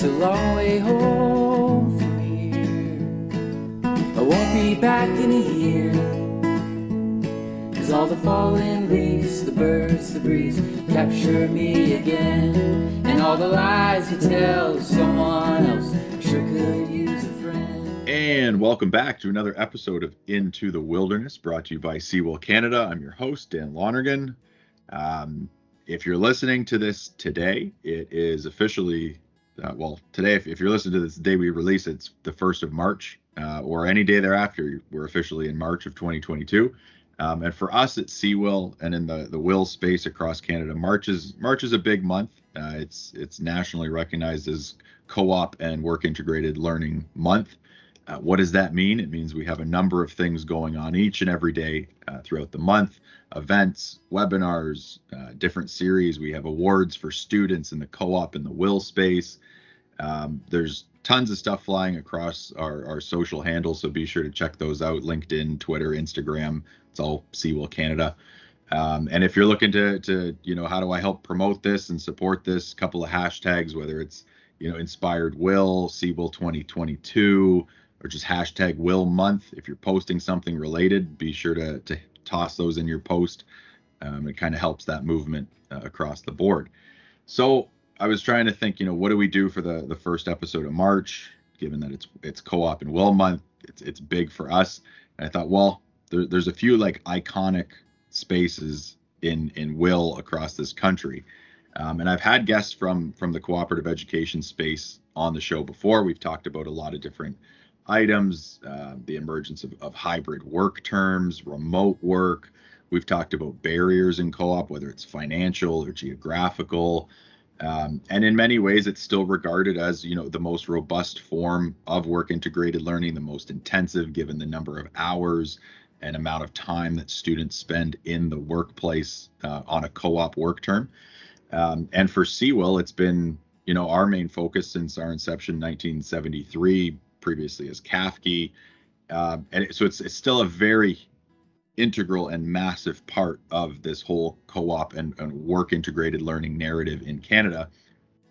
It's a long way home from here. I won't be back in a year. Cause all the fallen leaves, the birds, the breeze capture me again. And all the lies you tell someone else sure could use a friend. And welcome back to another episode of Into the Wilderness, brought to you by CEWIL Canada. I'm your host, Dan Lonergan. Um, if you're listening to this today, it is officially, uh, well, today, if, if, you're listening to this day we release, it's the 1st of March, uh, or any day thereafter, we're officially in March of 2022. Um, and for us at CEWIL and in the, the WIL space across Canada, March is March is a big month. Uh, it's it's nationally recognized as co-op and work integrated learning month. Uh, what does that mean? It means we have a number of things going on each and every day uh, throughout the month events, webinars, uh, different series. We have awards for students in the co op and the WIL space. Um, there's tons of stuff flying across our, our social handles, so be sure to check those out LinkedIn, Twitter, Instagram. It's all CEWIL Canada. Um, and if you're looking to, to, you know, how do I help promote this and support this? Couple of hashtags, whether it's, you know, inspired WIL, CEWIL 2022, or just hashtag WIL month. If you're posting something related, be sure to, to toss those in your post. Um, it kind of helps that movement uh, across the board. So I was trying to think, you know, what do we do for the the first episode of March? Given that it's it's co-op and WIL month, it's it's big for us. And I thought, well, there, there's a few like iconic spaces in in WIL across this country. Um, and I've had guests from from the cooperative education space on the show before. We've talked about a lot of different items, uh, the emergence of, of hybrid work terms, remote work. We've talked about barriers in co op, whether it's financial or geographical. Um, and in many ways, it's still regarded as you know the most robust form of work integrated learning, the most intensive given the number of hours and amount of time that students spend in the workplace uh, on a co-op work term. Um, and for CEWIL, it's been you know our main focus since our inception, 1973, previously as CAFCE. Uh, and so it's, it's still a very integral and massive part of this whole co-op and, and, work integrated learning narrative in Canada.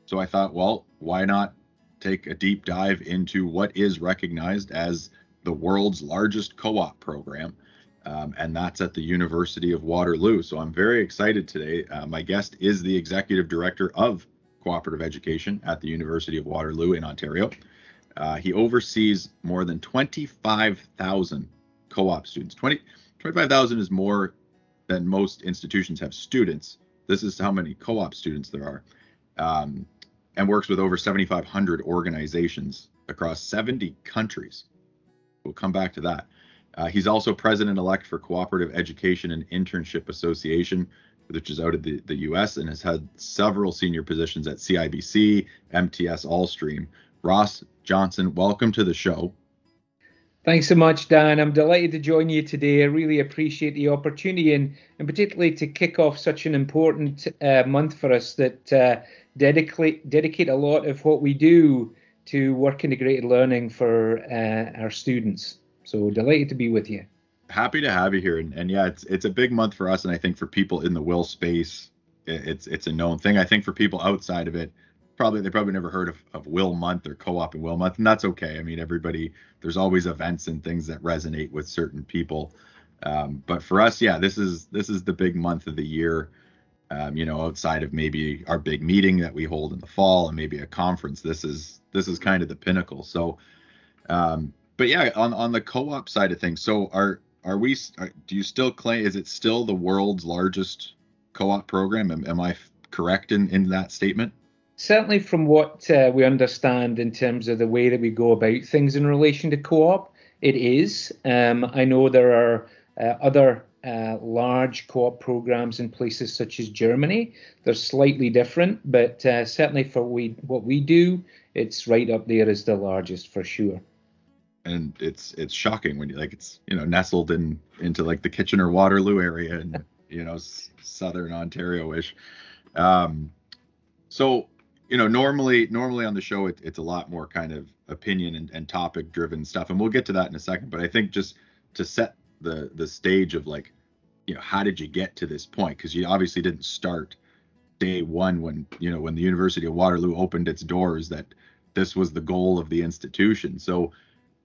So I thought, well, why not take a deep dive into what is recognized as the world's largest co-op program, um, and that's at the University of Waterloo. So I'm very excited today. Uh, my guest is the executive director of cooperative education at the University of Waterloo in Ontario. Uh, he oversees more than 25,000 co-op students. 20, 25,000 is more than most institutions have students. This is how many co-op students there are, um, and works with over 7,500 organizations across 70 countries. We'll come back to that. Uh, he's also president-elect for Cooperative Education and Internship Association, which is out of the, the U.S. and has had several senior positions at CIBC, MTS, Allstream, Ross Johnston, welcome to the show. Thanks so much, Dan. I'm delighted to join you today. I really appreciate the opportunity and, and particularly to kick off such an important uh, month for us that uh, dedicate, dedicate a lot of what we do to work integrated learning for uh, our students. So delighted to be with you. Happy to have you here. And, and yeah, it's it's a big month for us. And I think for people in the WIL space, it's it's a known thing. I think for people outside of it, probably they probably never heard of, of WIL Month or Co-op and WIL Month, and that's okay. I mean, everybody there's always events and things that resonate with certain people. Um, but for us, yeah, this is this is the big month of the year. Um, you know, outside of maybe our big meeting that we hold in the fall and maybe a conference, this is this is kind of the pinnacle. So, um, but yeah, on on the co-op side of things, so are are we? Are, do you still claim? Is it still the world's largest co-op program? Am, am I correct in in that statement? Certainly from what uh, we understand in terms of the way that we go about things in relation to co-op, it is. Um, I know there are uh, other uh, large co-op programs in places such as Germany. They're slightly different, but uh, certainly for we what we do, it's right up there as the largest for sure. And it's it's shocking when you like it's you know nestled in into like the Kitchener Waterloo area and you know southern Ontario-ish. Um, so you know normally normally on the show it, it's a lot more kind of opinion and, and topic driven stuff and we'll get to that in a second but i think just to set the the stage of like you know how did you get to this point because you obviously didn't start day one when you know when the university of waterloo opened its doors that this was the goal of the institution. So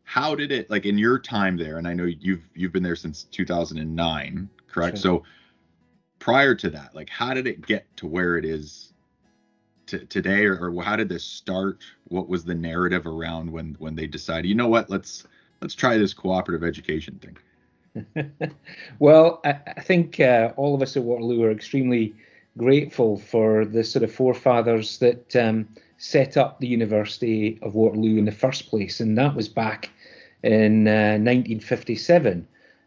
how did it like in your time there and I know you've you've been there since 2009, correct? Sure. So prior to that, like how did it get to where it is to, today or, or how did this start? What was the narrative around when when they decided, you know what, let's let's try this cooperative education thing? well, I, I think uh, all of us at Waterloo are extremely grateful for the sort of forefathers that um, set up the University of Waterloo in the first place, and that was back in uh, 1957.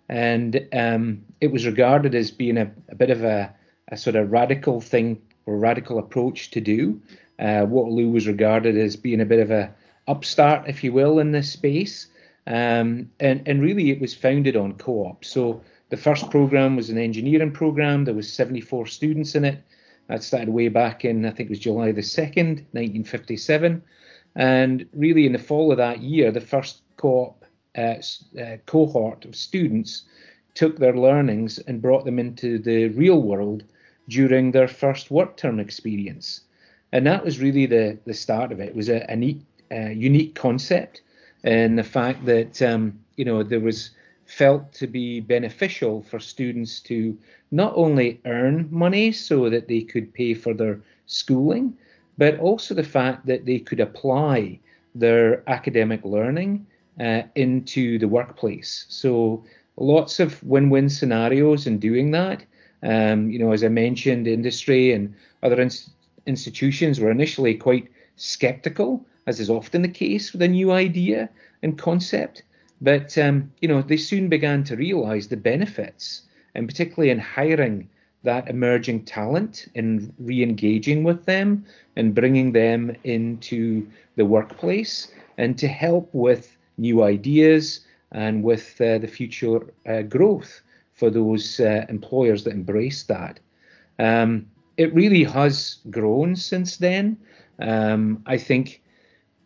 And um, it was regarded as being a, a bit of a, a, sort of radical thing radical approach to do. Uh, Waterloo was regarded as being a bit of a upstart, if you will, in this space. Um, and, and really, it was founded on co-op. So the first program was an engineering program. There was 74 students in it. That started way back in, I think it was July the 2nd, 1957. And really, in the fall of that year, the first co-op uh, uh, cohort of students took their learnings and brought them into the real world during their first work term experience. And that was really the, the start of it. It was a, a neat, uh, unique concept and the fact that um, you know there was felt to be beneficial for students to not only earn money so that they could pay for their schooling, but also the fact that they could apply their academic learning uh, into the workplace. So lots of win-win scenarios in doing that. Um, you know, as I mentioned, industry and other ins- institutions were initially quite skeptical as is often the case with a new idea and concept. But um, you know, they soon began to realise the benefits, and particularly in hiring that emerging talent and re-engaging with them and bringing them into the workplace and to help with new ideas and with uh, the future uh, growth for those uh, employers that embrace that. Um, it really has grown since then. Um, I think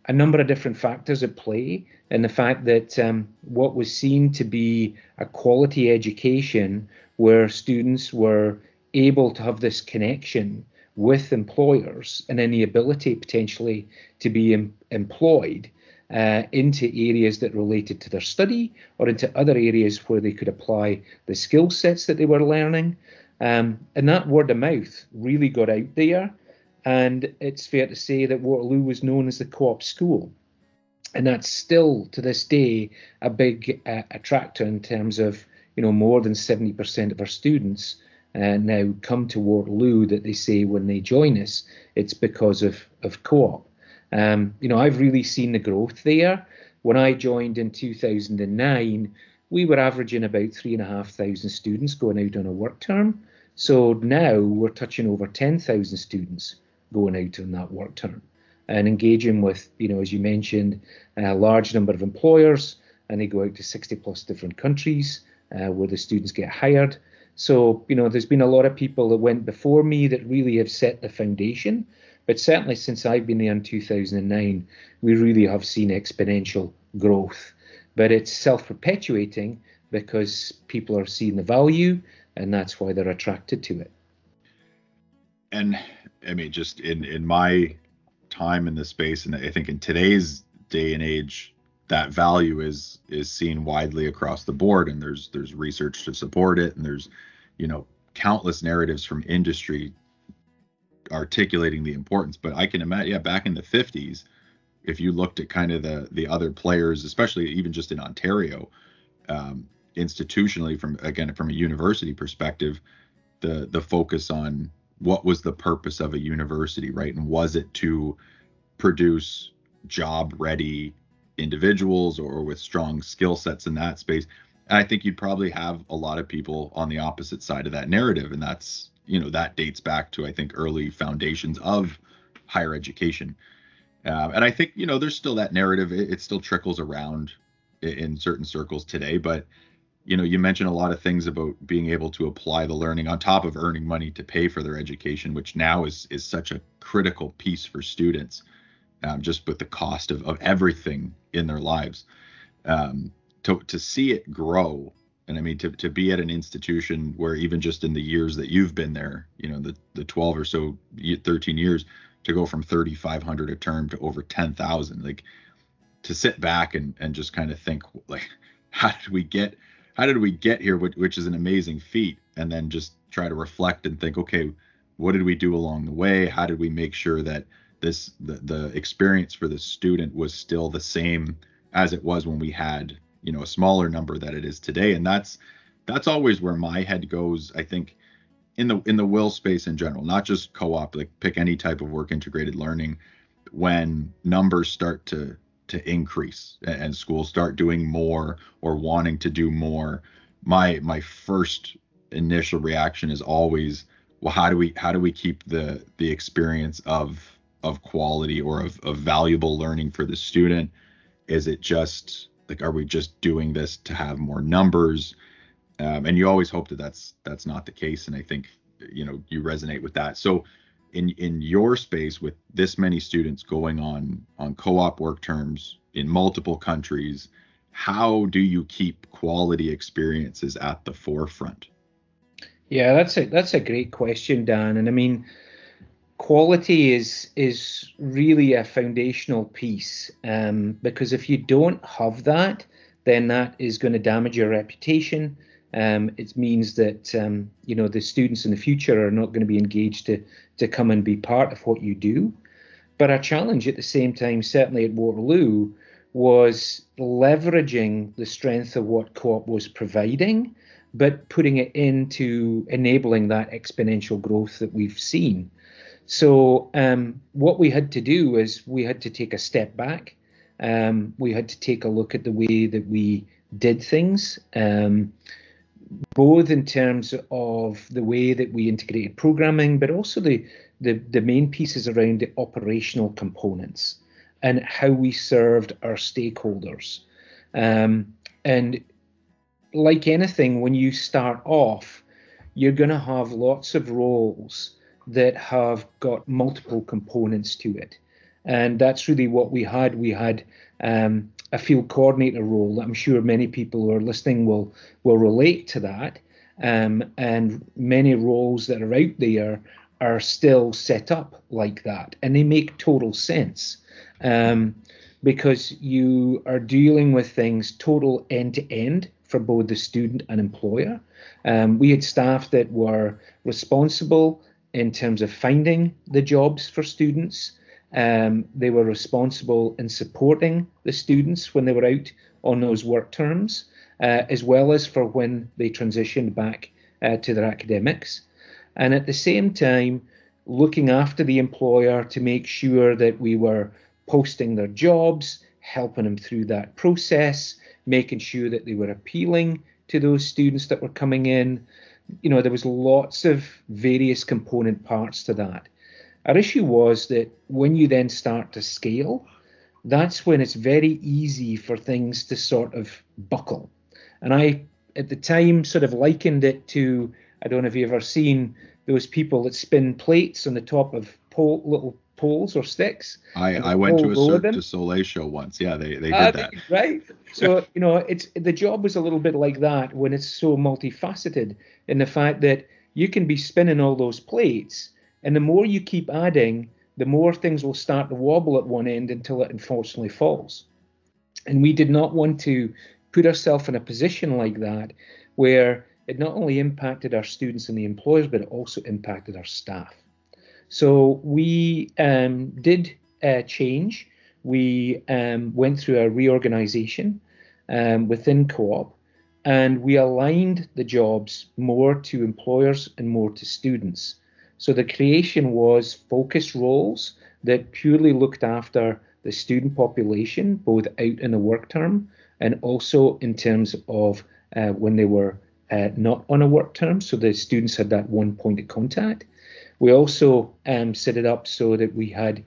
a number of different factors at play, and the fact that um, what was seen to be a quality education where students were able to have this connection with employers and the ability potentially to be em- employed uh, into areas that related to their study or into other areas where they could apply the skill sets that they were learning. Um, and that word of mouth really got out there and it's fair to say that Waterloo was known as the co-op school. And that's still to this day a big uh, attractor in terms of, you know, more than 70% of our students uh, now come to Waterloo that they say when they join us, it's because of, of co-op. Um, you know, I've really seen the growth there. When I joined in 2009, we were averaging about three and a half thousand students going out on a work term. So now we're touching over 10,000 students going out on that work term and engaging with, you know, as you mentioned, a large number of employers, and they go out to 60 plus different countries uh, where the students get hired. So, you know, there's been a lot of people that went before me that really have set the foundation. But certainly since I've been there in 2009, we really have seen exponential growth. But it's self perpetuating because people are seeing the value and that's why they're attracted to it. And I mean, just in in my time in this space, and I think in today's day and age, that value is is seen widely across the board, and there's there's research to support it, and there's you know countless narratives from industry articulating the importance. But I can imagine, yeah, back in the 50s, if you looked at kind of the the other players, especially even just in Ontario, um, institutionally from again from a university perspective, the the focus on what was the purpose of a university, right? And was it to produce job ready individuals or with strong skill sets in that space? And I think you'd probably have a lot of people on the opposite side of that narrative. And that's, you know, that dates back to, I think, early foundations of higher education. Uh, and I think, you know, there's still that narrative. It, it still trickles around in, in certain circles today. But you know you mentioned a lot of things about being able to apply the learning on top of earning money to pay for their education which now is is such a critical piece for students um, just with the cost of, of everything in their lives um, to, to see it grow and i mean to, to be at an institution where even just in the years that you've been there you know the, the 12 or so 13 years to go from 3,500 a term to over 10,000. Like to sit back and and just kind of think like, how did we get how did we get here, which, which is an amazing feat, and then just try to reflect and think, okay, what did we do along the way? How did we make sure that this the, the experience for the student was still the same as it was when we had you know a smaller number that it is today. And that's that's always where my head goes i think in the in the WIL space in general not just co-op like pick any type of work integrated learning when numbers start to to increase and schools start doing more or wanting to do more my my first initial reaction is always well how do we how do we keep the the experience of of quality or of, of valuable learning for the student? Is it just like are we just doing this to have more numbers? Um, and you always hope that that's that's not the case. And i think you know you resonate with that. So in in your space with this many students going on on co-op work terms in multiple countries how do you keep quality experiences at the forefront? Yeah that's a that's a great question dan. And i mean quality is is really a foundational piece um, because if you don't have that, then that is going to damage your reputation. Um, it means that um, you know the students in the future are not going to be engaged to to come and be part of what you do. But our challenge at the same time, certainly at Waterloo, was leveraging the strength of what co-op was providing, but putting it into enabling that exponential growth that we've seen. So um, what we had to do was we had to take a step back. Um, we had to take a look at the way that we did things, um, both in terms of the way that we integrated programming, but also the, the, the main pieces around the operational components and how we served our stakeholders. Um, and like anything, when you start off, you're going to have lots of roles that have got multiple components to it. And that's really what we had. We had um, a field coordinator role. I'm sure many people who are listening will will relate to that. Um, and many roles that are out there are still set up like that, and they make total sense um, because you are dealing with things total end to end for both the student and employer. Um, we had staff that were responsible in terms of finding the jobs for students. Um, they were responsible in supporting the students when they were out on those work terms, uh, as well as for when they transitioned back uh, to their academics. And at the same time, looking after the employer to make sure that we were posting their jobs, helping them through that process, making sure that they were appealing to those students that were coming in, you know, there was lots of various component parts to that. Our issue was that when you then start to scale, that's when it's very easy for things to sort of buckle. And I, at the time, sort of likened it to I don't know if you've ever seen those people that spin plates on the top of pole, little poles or sticks. I, I went to a Cirque du Soleil show once. Yeah, they, they did uh, that. Right. So, you know, it's the job was a little bit like that when it's so multifaceted in the fact that you can be spinning all those plates, and the more you keep adding, the more things will start to wobble at one end until it unfortunately falls. And we did not want to put ourselves in a position like that where it not only impacted our students and the employers, but it also impacted our staff. So we um, did uh, change. We um, went through a reorganization um, within co-op, and we aligned the jobs more to employers and more to students. So the creation was focused roles that purely looked after the student population, both out in the work term and also in terms of uh, when they were uh, not on a work term. So the students had that one point of contact. We also um, set it up so that we had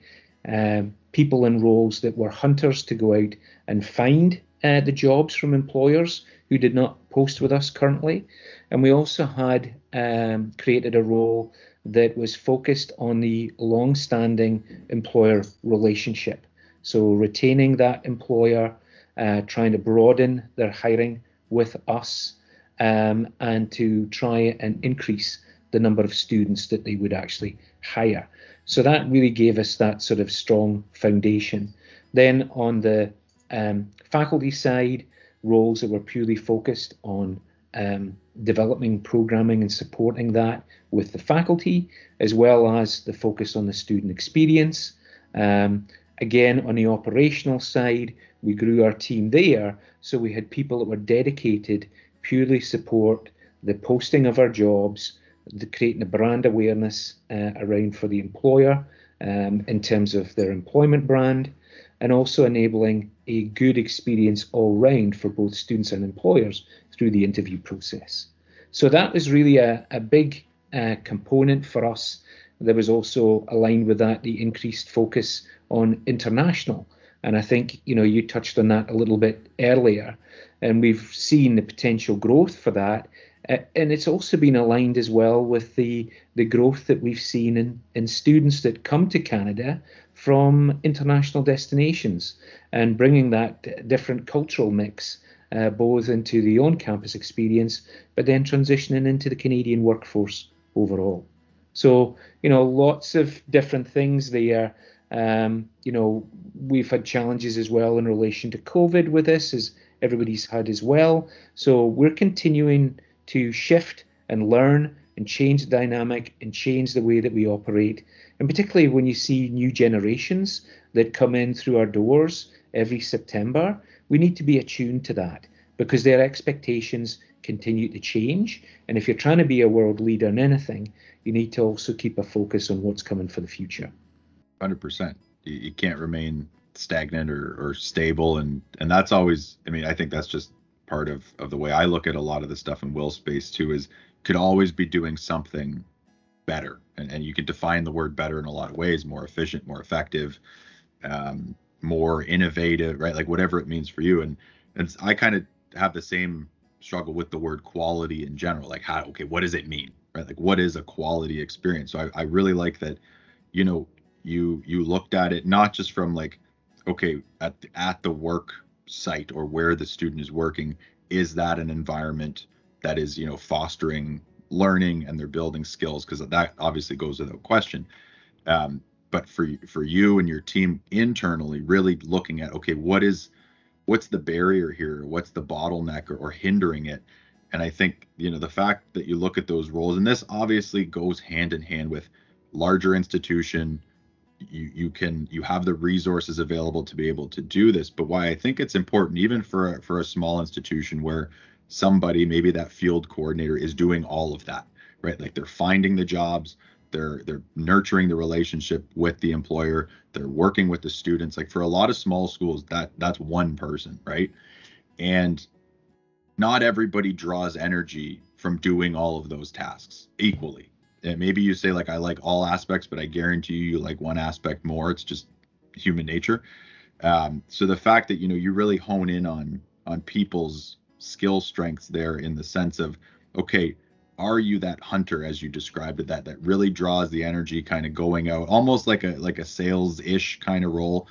um, people in roles that were hunters to go out and find uh, the jobs from employers who did not post with us currently. And we also had um, created a role that was focused on the long standing employer relationship. So retaining that employer, uh, trying to broaden their hiring with us, um, and to try and increase the number of students that they would actually hire. So that really gave us that sort of strong foundation. Then on the um, faculty side, roles that were purely focused on um, developing programming and supporting that with the faculty, as well as the focus on the student experience. Um, again, on the operational side, we grew our team there, so we had people that were dedicated purely support the posting of our jobs, the creating a brand awareness uh, around for the employer um, in terms of their employment brand, and also enabling a good experience all round for both students and employers through the interview process. So that was really a, a big uh, component for us. There was also aligned with that the increased focus on international. And I think you know you touched on that a little bit earlier, and we've seen the potential growth for that. And it's also been aligned as well with the the growth that we've seen in, in students that come to Canada from international destinations and bringing that different cultural mix uh, both into the on-campus experience, but then transitioning into the Canadian workforce overall. So you know, lots of different things there. Um, you know, we've had challenges as well in relation to COVID with this, as everybody's had as well. So we're continuing to shift and learn and change the dynamic and change the way that we operate. And particularly when you see new generations that come in through our doors every September, we need to be attuned to that because their expectations continue to change. And if you're trying to be a world leader in anything, you need to also keep a focus on what's coming for the future. 100%. You, can't remain stagnant or, or stable. And, and that's always, I mean, I think that's just part of, of the way I look at a lot of the stuff in WIL space too, is could always be doing something better. And, and you can define the word better in a lot of ways, more efficient, more effective, um, more innovative, right? Like whatever it means for you. And, and I kind of have the same struggle with the word quality in general. Like how, okay, what does it mean? Right? Like what is a quality experience? So I, I really like that, you know, you, you looked at it, not just from like, okay, at, at the work site or where the student is working, is that an environment that is, you know, fostering learning and they're building skills? Because that obviously goes without question. Um, but for for you and your team internally, really looking at okay, what is what's the barrier here? What's the bottleneck or, or hindering it? And I think you know the fact that you look at those roles, and this obviously goes hand in hand with larger institution. You you can you have the resources available to be able to do this. But why I think it's important, even for for a small institution where somebody, maybe that field coordinator, is doing all of that, right? Like they're finding the jobs, they're they're nurturing the relationship with the employer they're working with the students like for a lot of small schools that that's one person right and not everybody draws energy from doing all of those tasks equally maybe you say like i like all aspects but i guarantee you you like one aspect more. It's just human nature. Um, so the fact that you know you really hone in on on people's skill strengths there in the sense of okay are you that hunter as you described it that that really draws the energy kind of going out almost like a like a sales ish kind of role?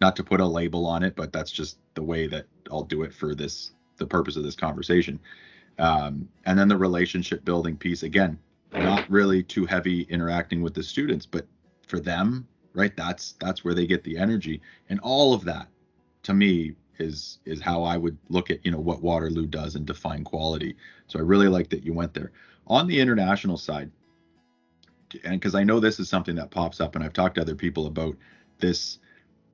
Not to put a label on it but that's just the way that i'll do it for this the purpose of this conversation. Um, and then the relationship building piece again not really too heavy interacting with the students but for them right that's that's where they get the energy and all of that to me is is how I would look at you know what Waterloo does and define quality. So I really like that you went there. On the international side, and because I know this is something that pops up, and I've talked to other people about this.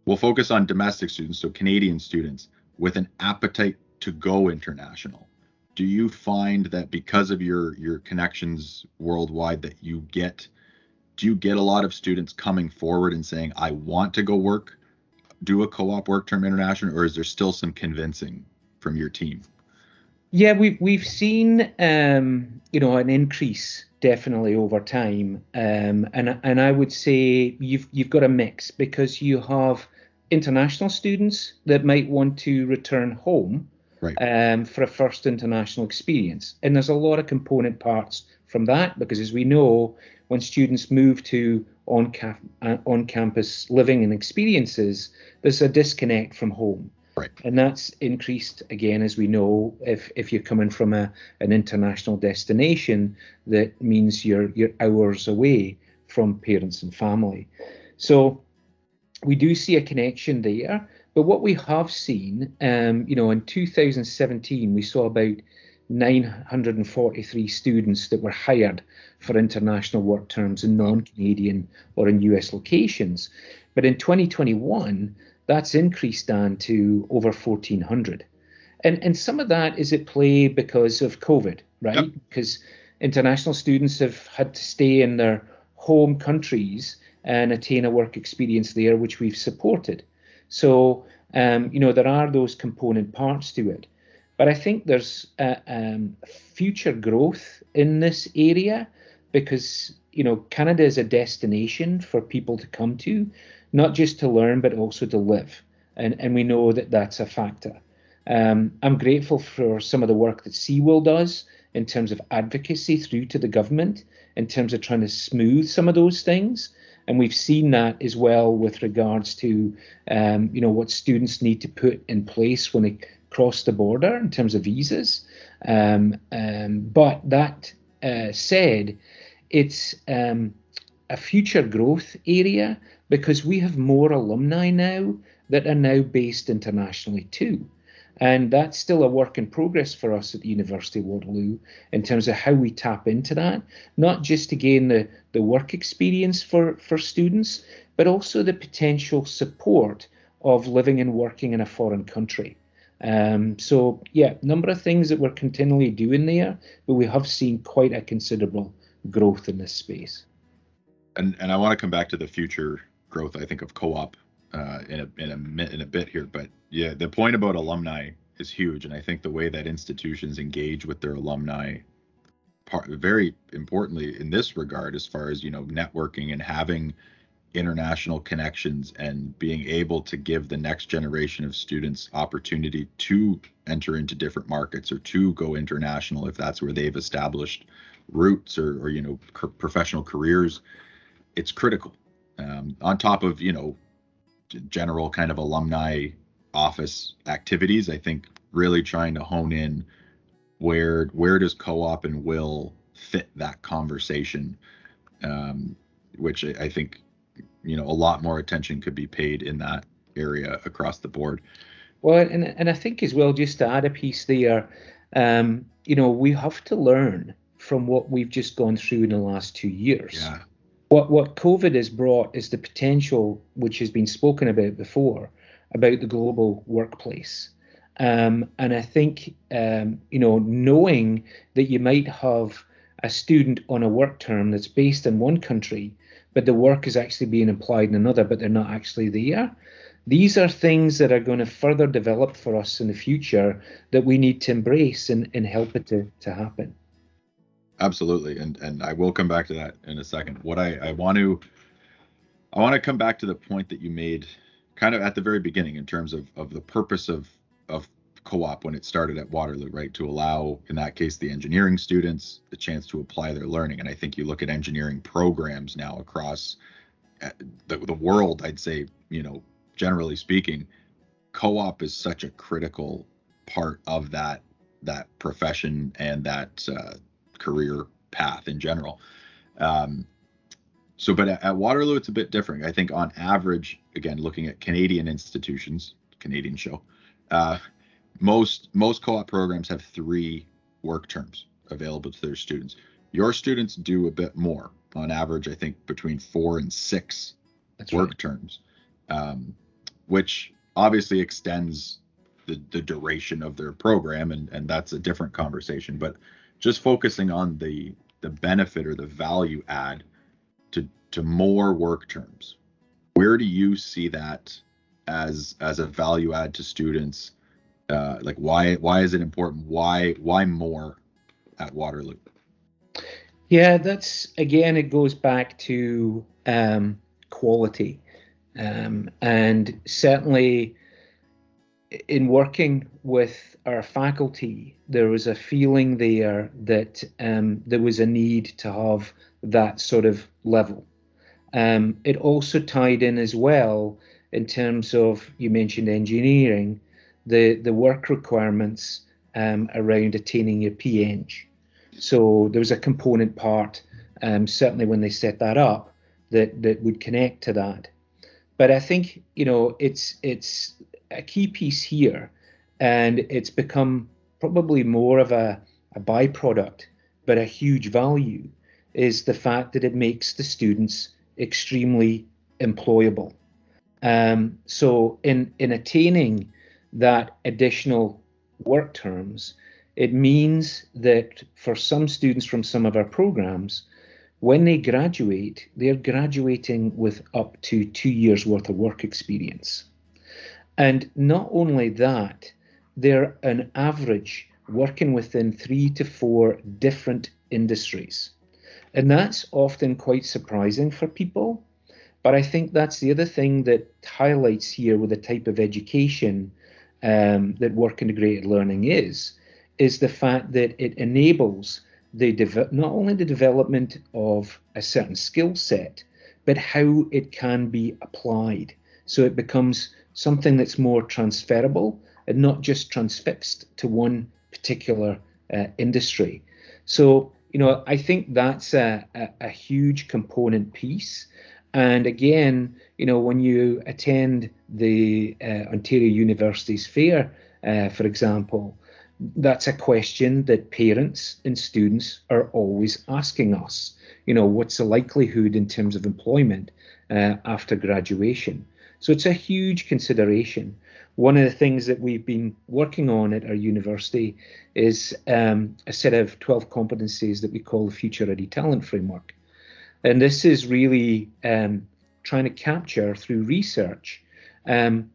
We'll focus on domestic students, so Canadian students with an appetite to go international. Do you find that because of your your connections worldwide that you get do you get a lot of students coming forward and saying I want to go work do a co-op work term international, or is there still some convincing from your team? Yeah, we've we've seen um, you know an increase definitely over time, um, and and I would say you've you've got a mix because you have international students that might want to return home right. um, for a first international experience, and there's a lot of component parts from that because as we know, when students move to on, cap- uh, on campus living and experiences, there's a disconnect from home. Right. And that's increased again, as we know, if if you're coming from a an international destination, that means you're you're hours away from parents and family. So we do see a connection there. But what we have seen, um, you know, in 2017, we saw about 943 students that were hired for international work terms in non-Canadian or in US locations. But in 2021, that's increased down to over 1,400. And, and some of that is at play because of COVID, right? Yep. Because international students have had to stay in their home countries and attain a work experience there, which we've supported. So, um, you know, there are those component parts to it. But I think there's a, um, future growth in this area because, you know, Canada is a destination for people to come to not just to learn, but also to live. And, and we know that that's a factor. Um, I'm grateful for some of the work that CEWIL does in terms of advocacy through to the government, in terms of trying to smooth some of those things. And we've seen that as well with regards to, um, you know, what students need to put in place when they cross the border in terms of visas. Um, um but that uh, said, it's um, a future growth area because we have more alumni now that are now based internationally too. And that's still a work in progress for us at the University of Waterloo in terms of how we tap into that, not just to gain the, the work experience for, for students, but also the potential support of living and working in a foreign country. Um, so, yeah, number of things that we're continually doing there, but we have seen quite a considerable growth in this space. And, and I want to come back to the future growth, I think, of co-op uh, in a in a in a bit here. But yeah, the point about alumni is huge, and I think the way that institutions engage with their alumni, part, very importantly in this regard, as far as you know, networking and having international connections and being able to give the next generation of students opportunity to enter into different markets or to go international if that's where they've established roots or, or you know professional careers it's critical um, on top of you know general kind of alumni office activities i think really trying to hone in where where does co-op and WIL fit that conversation um, which I, I, think you know a lot more attention could be paid in that area across the board. Well and, and i think as well just to add a piece there um, you know we have to learn from what we've just gone through in the last two years. Yeah what what COVID has brought is the potential, which has been spoken about before, about the global workplace. Um, and I think um, you know knowing that you might have a student on a work term that's based in one country, but the work is actually being applied in another, but they're not actually there. These are things that are going to further develop for us in the future that we need to embrace and, and help it to, to happen. Absolutely, and and I will come back to that in a second. What I I want to I want to come back to the point that you made kind of at the very beginning in terms of of the purpose of of co-op when it started at Waterloo, right? To allow, in that case, the engineering students the chance to apply their learning. And I think you look at engineering programs now across uh, the, the world, I'd say, you know, generally speaking, co-op is such a critical part of that that profession and that uh, career path in general. Um, so, but at, at, Waterloo, it's a bit different. I think on average, again, looking at Canadian institutions, Canadian show, uh, most most co-op programs have three work terms available to their students. Your students do a bit more. On average, I think between four and six That's work right. terms, um, which obviously extends the, the duration of their program, and, and that's a different conversation. But just focusing on the the benefit or the value add to to more work terms. Where do you see that as as a value add to students? Uh, like why why is it important? Why why more at waterloo? Yeah that's again it goes back to um, quality. Um, and certainly in working with our faculty, there was a feeling there that um, there was a need to have that sort of level. Um, it also tied in as well in terms of you mentioned engineering the the work requirements um, around attaining your PEng. So there was a component part, um, certainly when they set that up, that that would connect to that. But I think you know it's it's a key piece here, and it's become probably more of a, a byproduct, but a huge value is the fact that it makes the students extremely employable. Um, so in in attaining that additional work terms, it means that for some students from some of our programs, when they graduate, they're graduating with up to two years worth of work experience. And not only that, they're an average working within three to four different industries. And that's often quite surprising for people. But I think that's the other thing that highlights here with the type of education um, that work integrated learning is, is the fact that it enables the de- not only the development of a certain skill set, but how it can be applied. So it becomes something that's more transferable and not just transfixed to one particular uh, industry. So, you know, I think that's a, a, a huge component piece. And again, you know, when you attend the uh, Ontario University's fair, uh, for example, that's a question that parents and students are always asking us. You know, what's the likelihood in terms of employment uh, after graduation? So it's a huge consideration. One of the things that we've been working on at our university is um, a set of 12 competencies that we call the Future Ready Talent Framework. And this is really um, trying to capture through research um,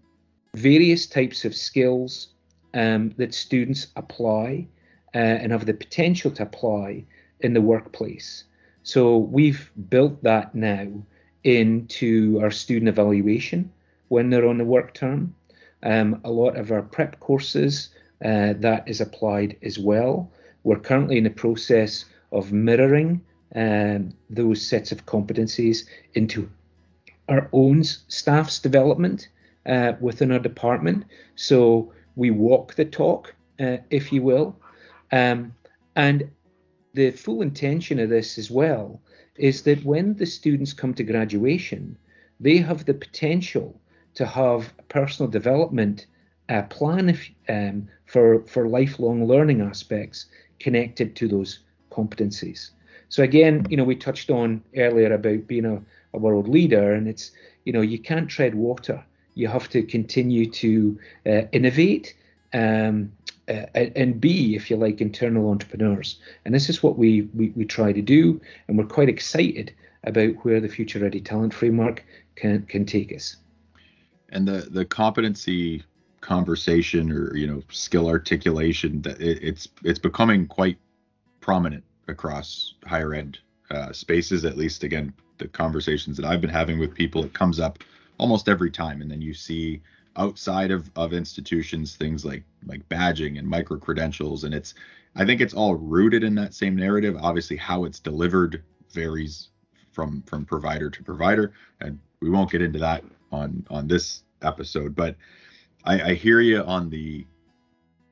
various types of skills um, that students apply uh, and have the potential to apply in the workplace. So we've built that now into our student evaluation when they're on the work term. Um, a lot of our prep courses uh, that is applied as well. We're currently in the process of mirroring um, those sets of competencies into our own staff's development uh, within our department. So we walk the talk, uh, if you will. Um, and the full intention of this as well is that when the students come to graduation, they have the potential to have a personal development uh, plan if, um, for, for lifelong learning aspects connected to those competencies. So again, you know, we touched on earlier about being a, a world leader, and it's you know you can't tread water. You have to continue to uh, innovate um, uh, and be, if you like, internal entrepreneurs. And this is what we, we we try to do, and we're quite excited about where the Future Ready Talent Framework can can take us. And the the competency conversation or you know skill articulation that it, it's it's becoming quite prominent across higher ed uh, spaces. At least, again, the conversations that I've been having with people, it comes up almost every time. And then you see outside of, of institutions things like like badging and micro credentials, and it's I think it's all rooted in that same narrative. Obviously, how it's delivered varies from from provider to provider, and we won't get into that on on this episode. But I, I hear you on the,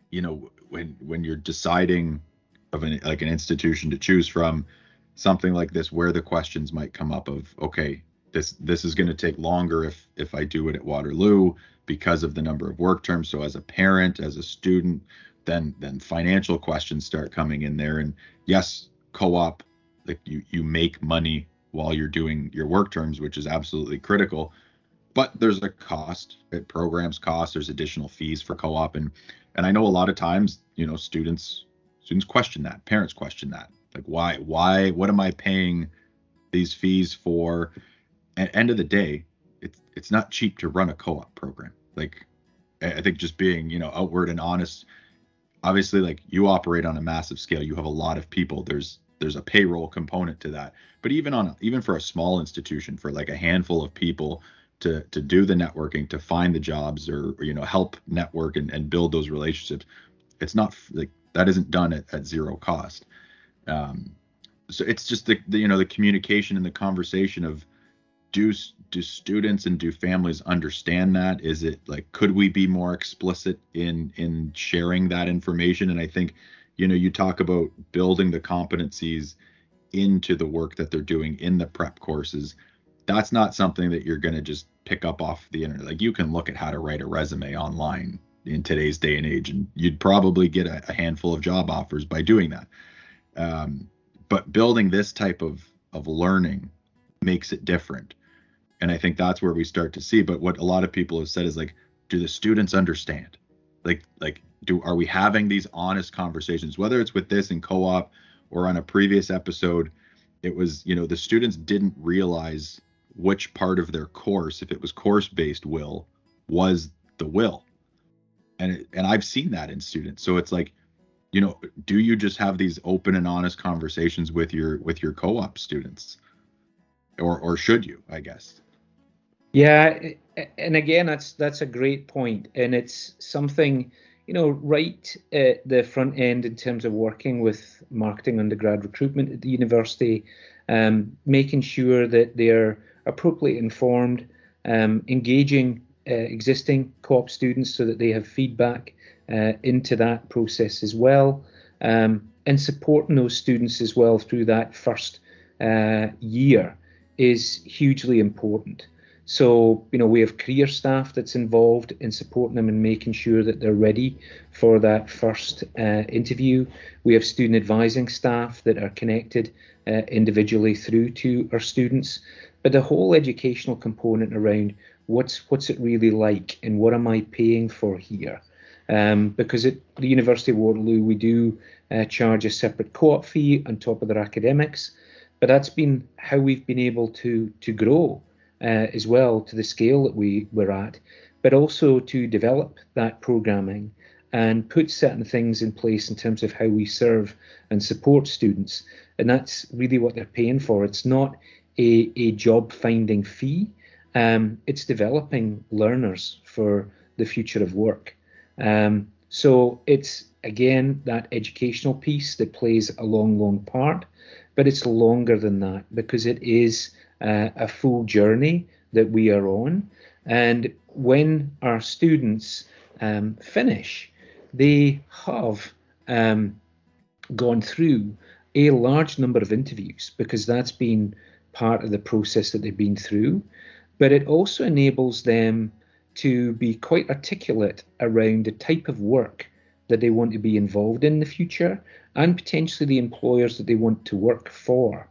you know, when when you're deciding of an like an institution to choose from something like this where the questions might come up of okay this this is going to take longer if if I do it at Waterloo because of the number of work terms so as a parent as a student then then financial questions start coming in there and yes co-op like you you make money while you're doing your work terms which is absolutely critical but there's a cost it programs cost there's additional fees for co-op and and I know a lot of times you know students students question that parents question that like why why what am i paying these fees for? At end of the day it's it's not cheap to run a co-op program like i think just being you know outward and honest obviously like you operate on a massive scale you have a lot of people there's there's a payroll component to that but even on even for a small institution for like a handful of people to to do the networking to find the jobs or, or you know help network and, and build those relationships it's not like that isn't done at, at zero cost. Um, so it's just the, the, you know the communication and the conversation of do do students and do families understand that? Is it like could we be more explicit in in sharing that information? And I think, you know, you talk about building the competencies into the work that they're doing in the prep courses. That's not something that you're going to just pick up off the internet. Like you can look at how to write a resume online in today's day and age, and you'd probably get a, a handful of job offers by doing that. Um, but building this type of of learning makes it different and i think that's where we start to see but what a lot of people have said is like do the students understand like like do are we having these honest conversations whether it's with this in co-op or on a previous episode it was you know the students didn't realize which part of their course if it was course based WIL was the WIL. And it, and i've seen that in students. So it's like you know do you just have these open and honest conversations with your with your co-op students? Or or should you i guess? Yeah and again that's that's a great point. And it's something you know right at the front end in terms of working with marketing undergrad recruitment at the university um, making sure that they're appropriately informed um, engaging uh, existing co-op students so that they have feedback uh, into that process as well um, and supporting those students as well through that first uh, year is hugely important. So, you know, we have career staff that's involved in supporting them and making sure that they're ready for that first uh, interview. We have student advising staff that are connected uh, individually through to our students. But the whole educational component around what's what's it really like and what am I paying for here? Um, because at the University of Waterloo, we do uh, charge a separate co-op fee on top of their academics, but that's been how we've been able to to grow uh, as well to the scale that we were at, but also to develop that programming and put certain things in place in terms of how we serve and support students. And that's really what they're paying for. It's not a, a job finding fee, um, it's developing learners for the future of work. Um, so it's again that educational piece that plays a long, long part, but it's longer than that because it is uh, a full journey that we are on. And when our students um, finish, they have um, gone through a large number of interviews because that's been part of the process that they've been through. But it also enables them to be quite articulate around the type of work that they want to be involved in, in the future and potentially the employers that they want to work for.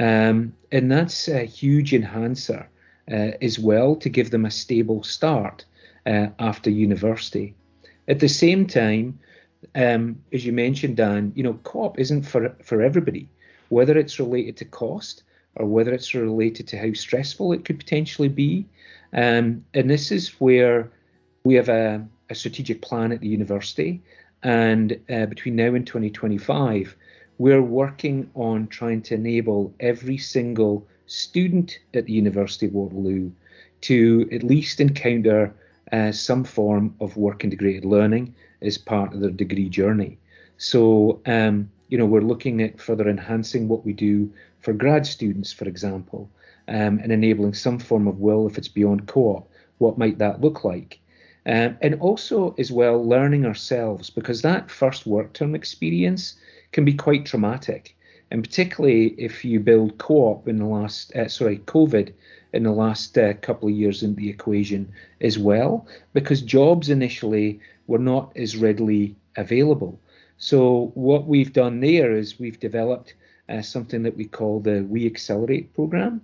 Um, and that's a huge enhancer uh, as well to give them a stable start uh, after university. At the same time, um, as you mentioned, Dan, you know, co-op isn't for for everybody. Whether it's related to cost or whether it's related to how stressful it could potentially be, um, and this is where we have a, a strategic plan at the university. And uh, between now and 2025, we're working on trying to enable every single student at the University of Waterloo to at least encounter uh, some form of work integrated learning as part of their degree journey. So, um, you know, we're looking at further enhancing what we do for grad students, for example, um, and enabling some form of WIL if it's beyond co-op. What might that look like? Um, and also, as well, learning ourselves because that first work term experience can be quite traumatic, and particularly if you build co-op in the last, uh, sorry, COVID in the last uh, couple of years in the equation as well, because jobs initially were not as readily available. So what we've done there is we've developed uh, something that we call the We Accelerate program,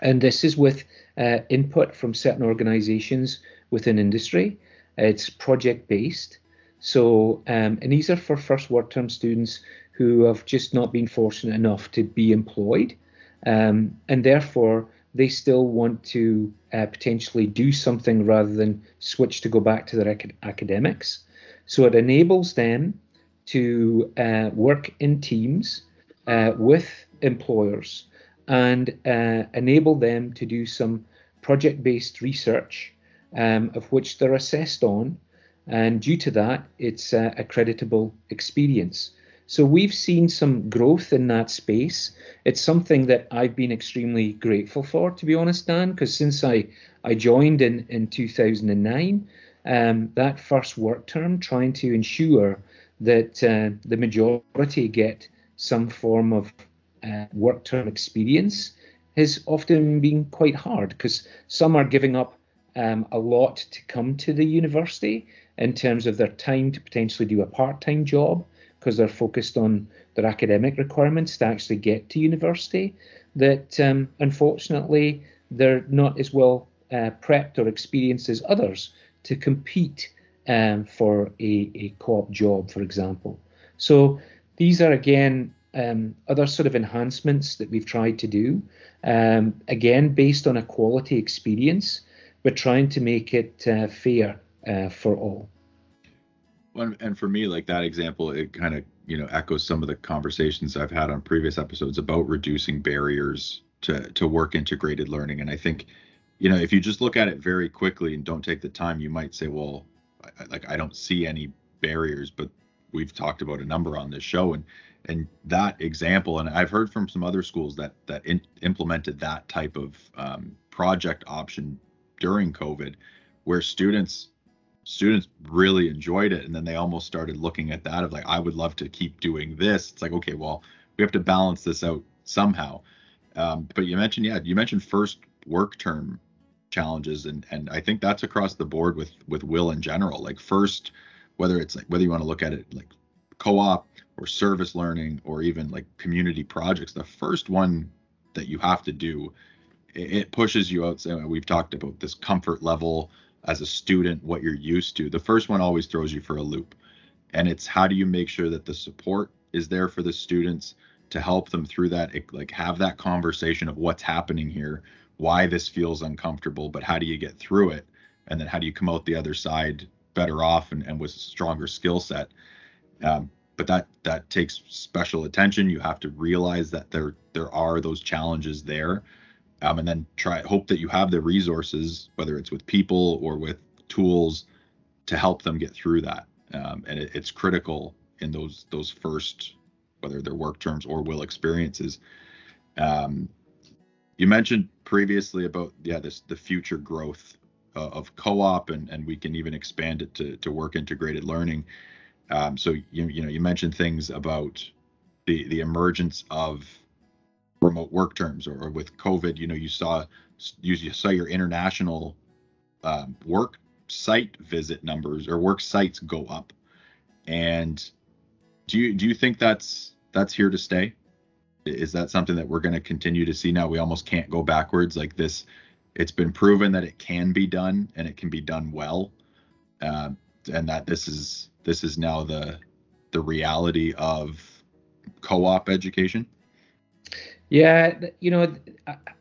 and this is with uh, input from certain organizations within industry. It's project based. So, um, and these are for first work term students who have just not been fortunate enough to be employed. Um, and therefore, they still want to uh, potentially do something rather than switch to go back to their ac- academics. So it enables them to uh, work in teams uh, with employers and uh, enable them to do some project based research um, of which they're assessed on. And due to that, it's a creditable experience. So we've seen some growth in that space. It's something that I've been extremely grateful for, to be honest, Dan, because since I, I joined in, in 2009, um, that first work term, trying to ensure that uh, the majority get some form of uh, work term experience has often been quite hard because some are giving up um, a lot to come to the university in terms of their time to potentially do a part time job because they're focused on their academic requirements to actually get to university. That um, unfortunately they're not as well uh, prepped or experienced as others to compete um, for a, a co op job, for example. So these are again um, other sort of enhancements that we've tried to do. Um, again, based on a quality experience, but trying to make it uh, fair uh, for all. Well, and for me, like that example, it kind of you know echoes some of the conversations I've had on previous episodes about reducing barriers to to work integrated learning. And I think, you know, if you just look at it very quickly and don't take the time, you might say, well, I, like I don't see any barriers, but we've talked about a number on this show, and and that example, and I've heard from some other schools that that in, implemented that type of um, project option during COVID, where students students really enjoyed it and then they almost started looking at that of like i would love to keep doing this. It's like okay well we have to balance this out somehow. Um, but you mentioned yeah you mentioned first work term challenges and and i think that's across the board with with WIL in general. Like first whether it's like whether you want to look at it like co-op or service learning or even like community projects the first one that you have to do it pushes you out we've talked about this comfort level as a student what you're used to. The first one always throws you for a loop and it's how do you make sure that the support is there for the students to help them through that like have that conversation of what's happening here why this feels uncomfortable but how do you get through it and then how do you come out the other side better off and, and with a stronger skill set um, but that that takes special attention you have to realize that there there are those challenges there um, and then try hope that you have the resources, whether it's with people or with tools, to help them get through that. Um, and it, it's critical in those those first, whether they're work terms or WIL experiences. Um, you mentioned previously about yeah this the future growth uh, of co-op and and we can even expand it to to work integrated learning. Um, so you you know you mentioned things about the the emergence of remote work terms or, or with COVID, you know, you saw you, you saw your international um, work site visit numbers or work sites go up. And do you do you think that's that's here to stay? Is that something that we're going to continue to see now? We almost can't go backwards like this. It's been proven that it can be done and it can be done well, uh, and that this is this is now the the reality of co-op education. Yeah, you know,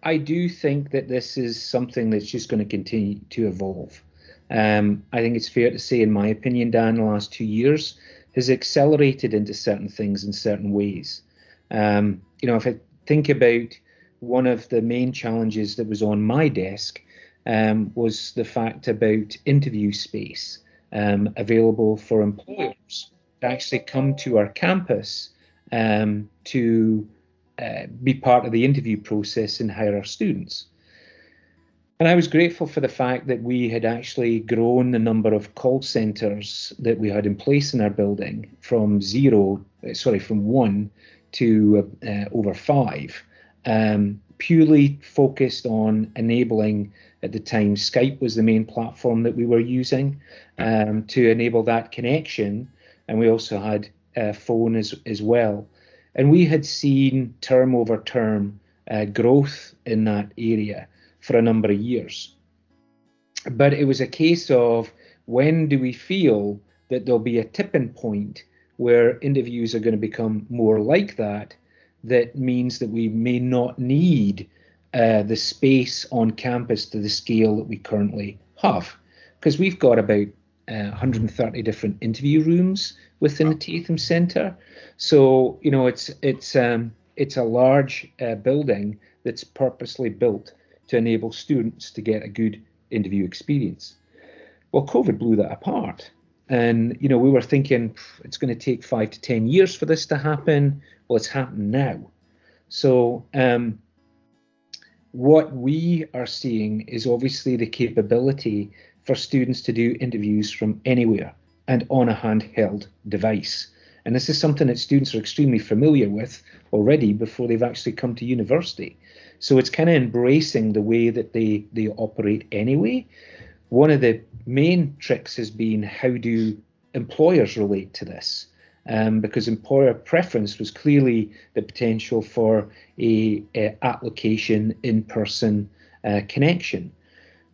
I do think that this is something that's just going to continue to evolve. Um, I think it's fair to say, in my opinion, Dan, the last two years has accelerated into certain things in certain ways. Um, you know, if I think about one of the main challenges that was on my desk um, was the fact about interview space um, available for employers to actually come to our campus um, to uh, be part of the interview process and hire our students. And I was grateful for the fact that we had actually grown the number of call centres that we had in place in our building from zero, uh, sorry, from one to uh, over five, um, purely focused on enabling, at the time, Skype was the main platform that we were using um, to enable that connection. And we also had a phone as, as well. And we had seen term over term uh, growth in that area for a number of years. But it was a case of when do we feel that there'll be a tipping point where interviews are going to become more like that? That means that we may not need uh, the space on campus to the scale that we currently have. Because we've got about uh, 130 different interview rooms within the Tatham Centre. So you know, it's it's um, it's a large uh, building that's purposely built to enable students to get a good interview experience. Well, COVID blew that apart. And you know, we were thinking it's going to take five to ten years for this to happen. Well, it's happened now. So um, what we are seeing is obviously the capability for students to do interviews from anywhere and on a handheld device. And this is something that students are extremely familiar with already before they've actually come to university. So it's kind of embracing the way that they, they operate anyway. One of the main tricks has been how do employers relate to this? Um, because employer preference was clearly the potential for a, a application in-person uh, connection.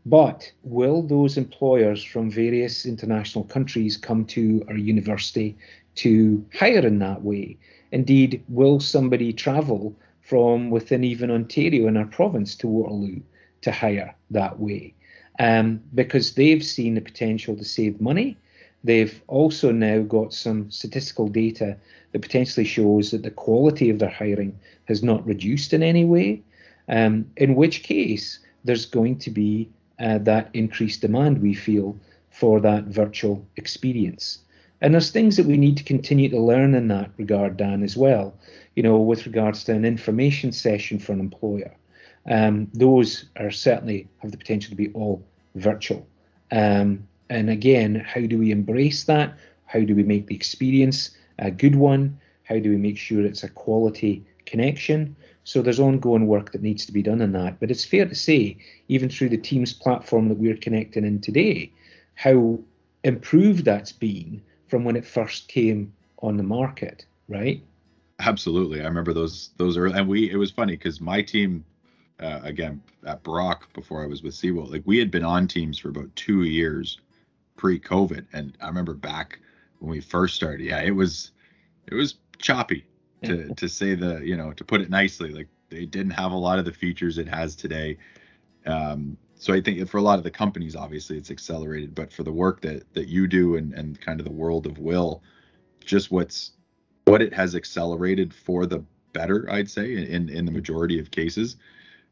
But will those employers from various international countries come to our university to hire in that way? Indeed, will somebody travel from within even Ontario in our province to Waterloo to hire that way? Um, because they've seen the potential to save money. They've also now got some statistical data that potentially shows that the quality of their hiring has not reduced in any way. Um, in which case, there's going to be uh, that increased demand we feel for that virtual experience. And there's things that we need to continue to learn in that regard, Dan, as well. You know, with regards to an information session for an employer, um, those are certainly have the potential to be all virtual. Um, and again, how do we embrace that? How do we make the experience a good one? How do we make sure it's a quality connection? So there's ongoing work that needs to be done in that. But it's fair to say, even through the Teams platform that we're connecting in today, how improved that's been from when it first came on the market, right? Absolutely. I remember those those early and we it was funny because my team uh, again at Brock before I was with CEWIL, like we had been on teams for about two years pre-COVID. And I remember back when we first started, yeah, it was it was choppy to to say the you know to put it nicely like they didn't have a lot of the features it has today um, so i think for a lot of the companies obviously it's accelerated but for the work that that you do and and kind of the world of WIL just what's what it has accelerated for the better i'd say in in the majority of cases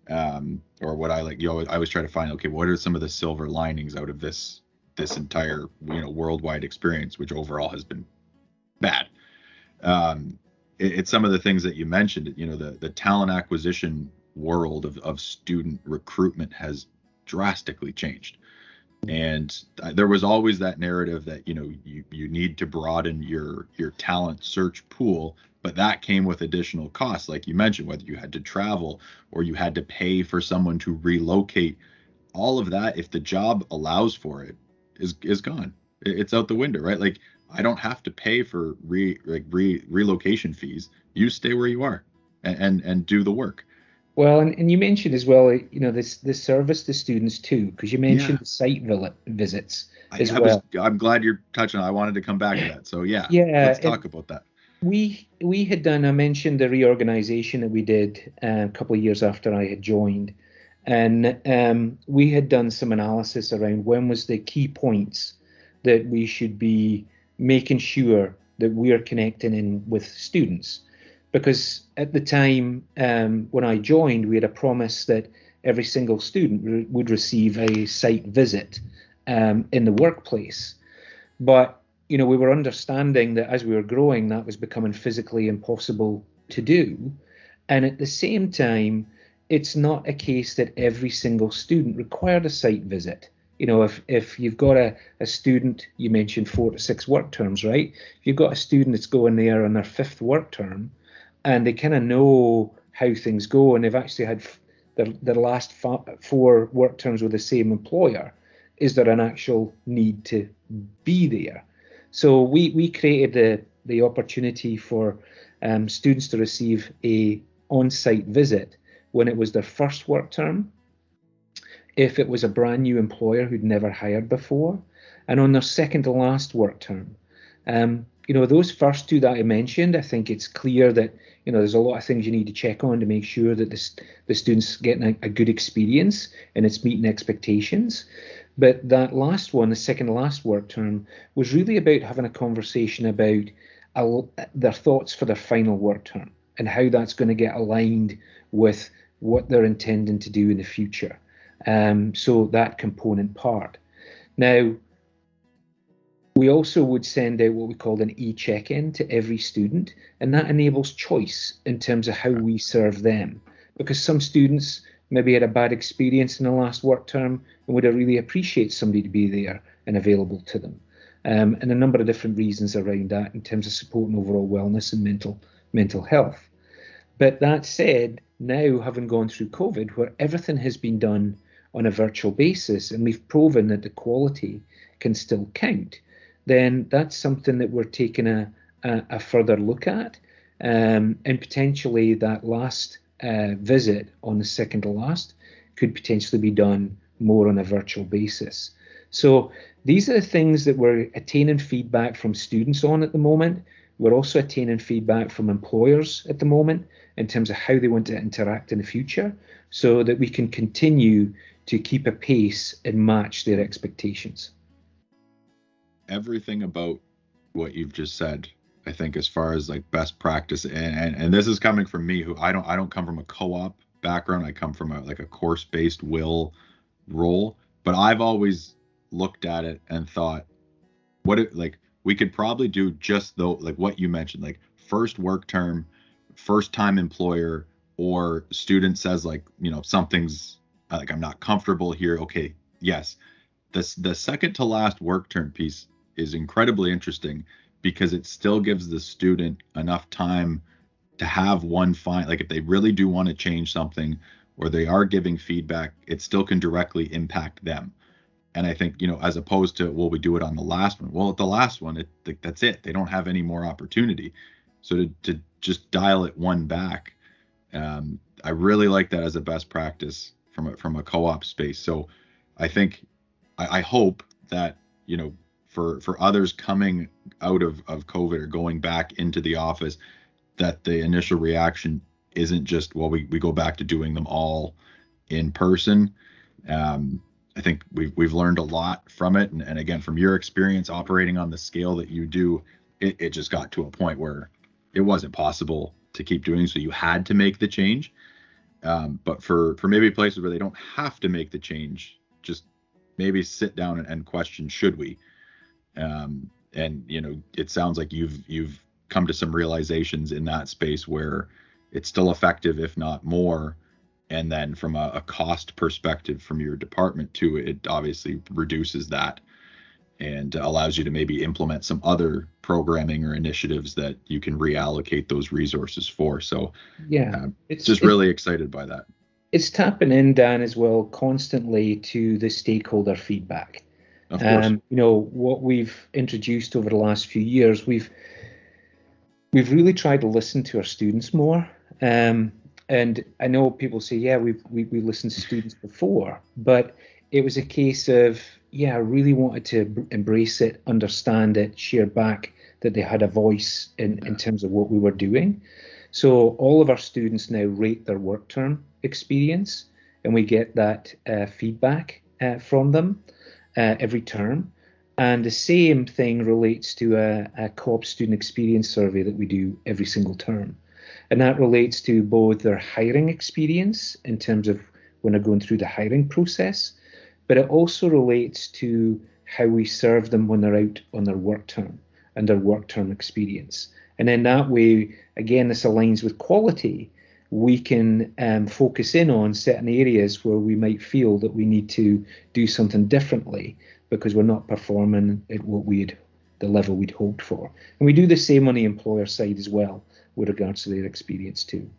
um, or what i like you know i always try to find okay what are some of the silver linings out of this this entire you know worldwide experience which overall has been bad um, it's some of the things that you mentioned. You know, the the talent acquisition world of of student recruitment has drastically changed. And there was always that narrative that you know you you need to broaden your your talent search pool, but that came with additional costs, like you mentioned, whether you had to travel or you had to pay for someone to relocate. All of that, if the job allows for it, is is gone. It's out the window, right? Like I don't have to pay for re like re relocation fees. You stay where you are and and, and do the work. Well, and, and you mentioned as well, you know, this this service to students too, because you mentioned yeah. site visits as I, I well. Was, I'm glad you're touching on. I wanted to come back to that. So yeah, yeah, let's talk about that. We we had done. I mentioned the reorganization that we did uh, a couple of years after I had joined, and um, we had done some analysis around when was the key points that we should be making sure that we're connecting in with students. Because at the time um, when I joined, we had a promise that every single student re- would receive a site visit um, in the workplace. But you know, we were understanding that as we were growing, that was becoming physically impossible to do. And at the same time, it's not a case that every single student required a site visit you know, if if you've got a, a student, you mentioned four to six work terms, right? If you've got a student that's going there on their fifth work term, and they kind of know how things go, and they've actually had their their last four work terms with the same employer, is there an actual need to be there? So we we created the the opportunity for um, students to receive a on-site visit when it was their first work term if it was a brand new employer who'd never hired before, and on their second to last work term. Um, you know, those first two that I mentioned, I think it's clear that you know there's a lot of things you need to check on to make sure that the, the students getting a, a good experience and it's meeting expectations. But that last one, the second last work term, was really about having a conversation about a, their thoughts for their final work term and how that's going to get aligned with what they're intending to do in the future. Um, so that component part. Now, We also would send out what we called an e check in to every student, and that enables choice in terms of how we serve them. Because some students maybe had a bad experience in the last work term and would really appreciate somebody to be there and available to them. Um, and a number of different reasons around that in terms of supporting overall wellness and mental mental health. But that said, now having gone through COVID, where everything has been done on a virtual basis, and we've proven that the quality can still count, then that's something that we're taking a, a, a further look at. Um, and potentially that last uh, visit on the second to last could potentially be done more on a virtual basis. So these are the things that we're attaining feedback from students on at the moment. We're also attaining feedback from employers at the moment in terms of how they want to interact in the future so that we can continue to keep a pace and match their expectations. Everything about what you've just said, I think, as far as like best practice, and, and, and this is coming from me, who I don't I don't come from a co-op background. I come from a like a course-based WIL role, but I've always looked at it and thought, what it like we could probably do just though like what you mentioned, like first work term, first time employer, or student says like you know something's uh, like I'm not comfortable here. Okay, yes. This the second to last work term piece is incredibly interesting because it still gives the student enough time to have one fine like if they really do want to change something or they are giving feedback, it still can directly impact them. And I think, you know, as opposed to, well, we do it on the last one. Well, at the last one, it, that's it. They don't have any more opportunity. So to, to just dial it one back, um, I really like that as a best practice from a, from a co-op space. So I think, I, I hope that, you know, for, for others coming out of, of COVID or going back into the office, that the initial reaction isn't just, well, we, we go back to doing them all in person. Um, I think we've we've learned a lot from it, and, and again, from your experience operating on the scale that you do, it, it just got to a point where it wasn't possible to keep doing, so you had to make the change. Um, but for for maybe places where they don't have to make the change, just maybe sit down and, and question should we? Um, and you know, it sounds like you've you've come to some realizations in that space where it's still effective, if not more. And then from a, a, cost perspective from your department too it obviously reduces that and allows you to maybe implement some other programming or initiatives that you can reallocate those resources for. So yeah. uh, it's just it's, really excited by that. It's tapping in dan as well constantly to the stakeholder feedback Um, you know what we've introduced over the last few years we've we've really tried to listen to our students more. Um, and I know people say, yeah, we've we, we listened to students before, but it was a case of, yeah, I really wanted to embrace it, understand it, share back that they had a voice in, in terms of what we were doing. So all of our students now rate their work term experience, and we get that uh, feedback uh, from them uh, every term. And the same thing relates to a, a co-op student experience survey that we do every single term. And that relates to both their hiring experience in terms of when they're going through the hiring process, but it also relates to how we serve them when they're out on their work term and their work term experience. And then that way, again, this aligns with quality. We can um, focus in on certain areas where we might feel that we need to do something differently because we're not performing at what we'd the level we'd hoped for. And we do the same on the employer side as well with regards to their experience too.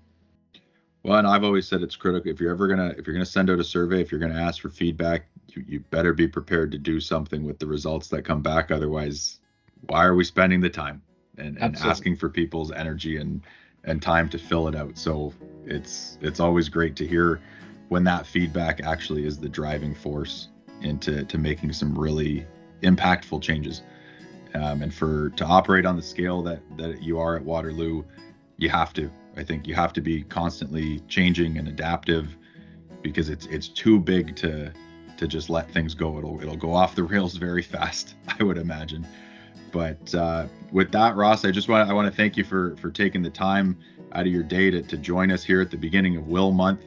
Well, and I've always said it's critical if you're ever gonna if you're gonna send out a survey, if you're gonna ask for feedback, you, you better be prepared to do something with the results that come back. Otherwise, why are we spending the time and, and asking for people's energy and and time to fill it out? So it's it's always great to hear when that feedback actually is the driving force into to making some really impactful changes. Um, and for to operate on the scale that that you are at Waterloo, you have to. I think you have to be constantly changing and adaptive because it's it's too big to to just let things go. It'll it'll go off the rails very fast, I would imagine. But uh, with that, Ross, I just want I want to thank you for for taking the time out of your day to, to join us here at the beginning of WIL Month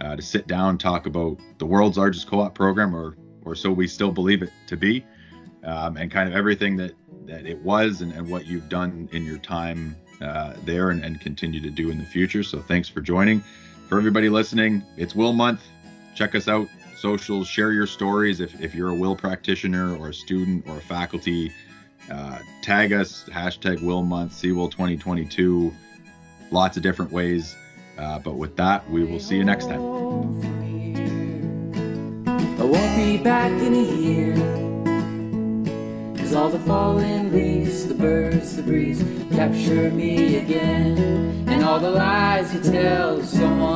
uh, to sit down talk about the world's largest co-op program, or or so we still believe it to be. um, and kind of everything that that it was and, and what you've done in your time uh, there and, and continue to do in the future. So thanks for joining. For everybody listening, it's WIL Month. Check us out, socials, share your stories. If, if you're a WIL practitioner or a student or a faculty, uh, tag us, hashtag WIL Month, CEWIL 2022, lots of different ways. Uh, but with that, we will see you next time. I won't be back in a year. Cause all the fallen leaves, the birds, the breeze capture me again. And all the lies you tell someone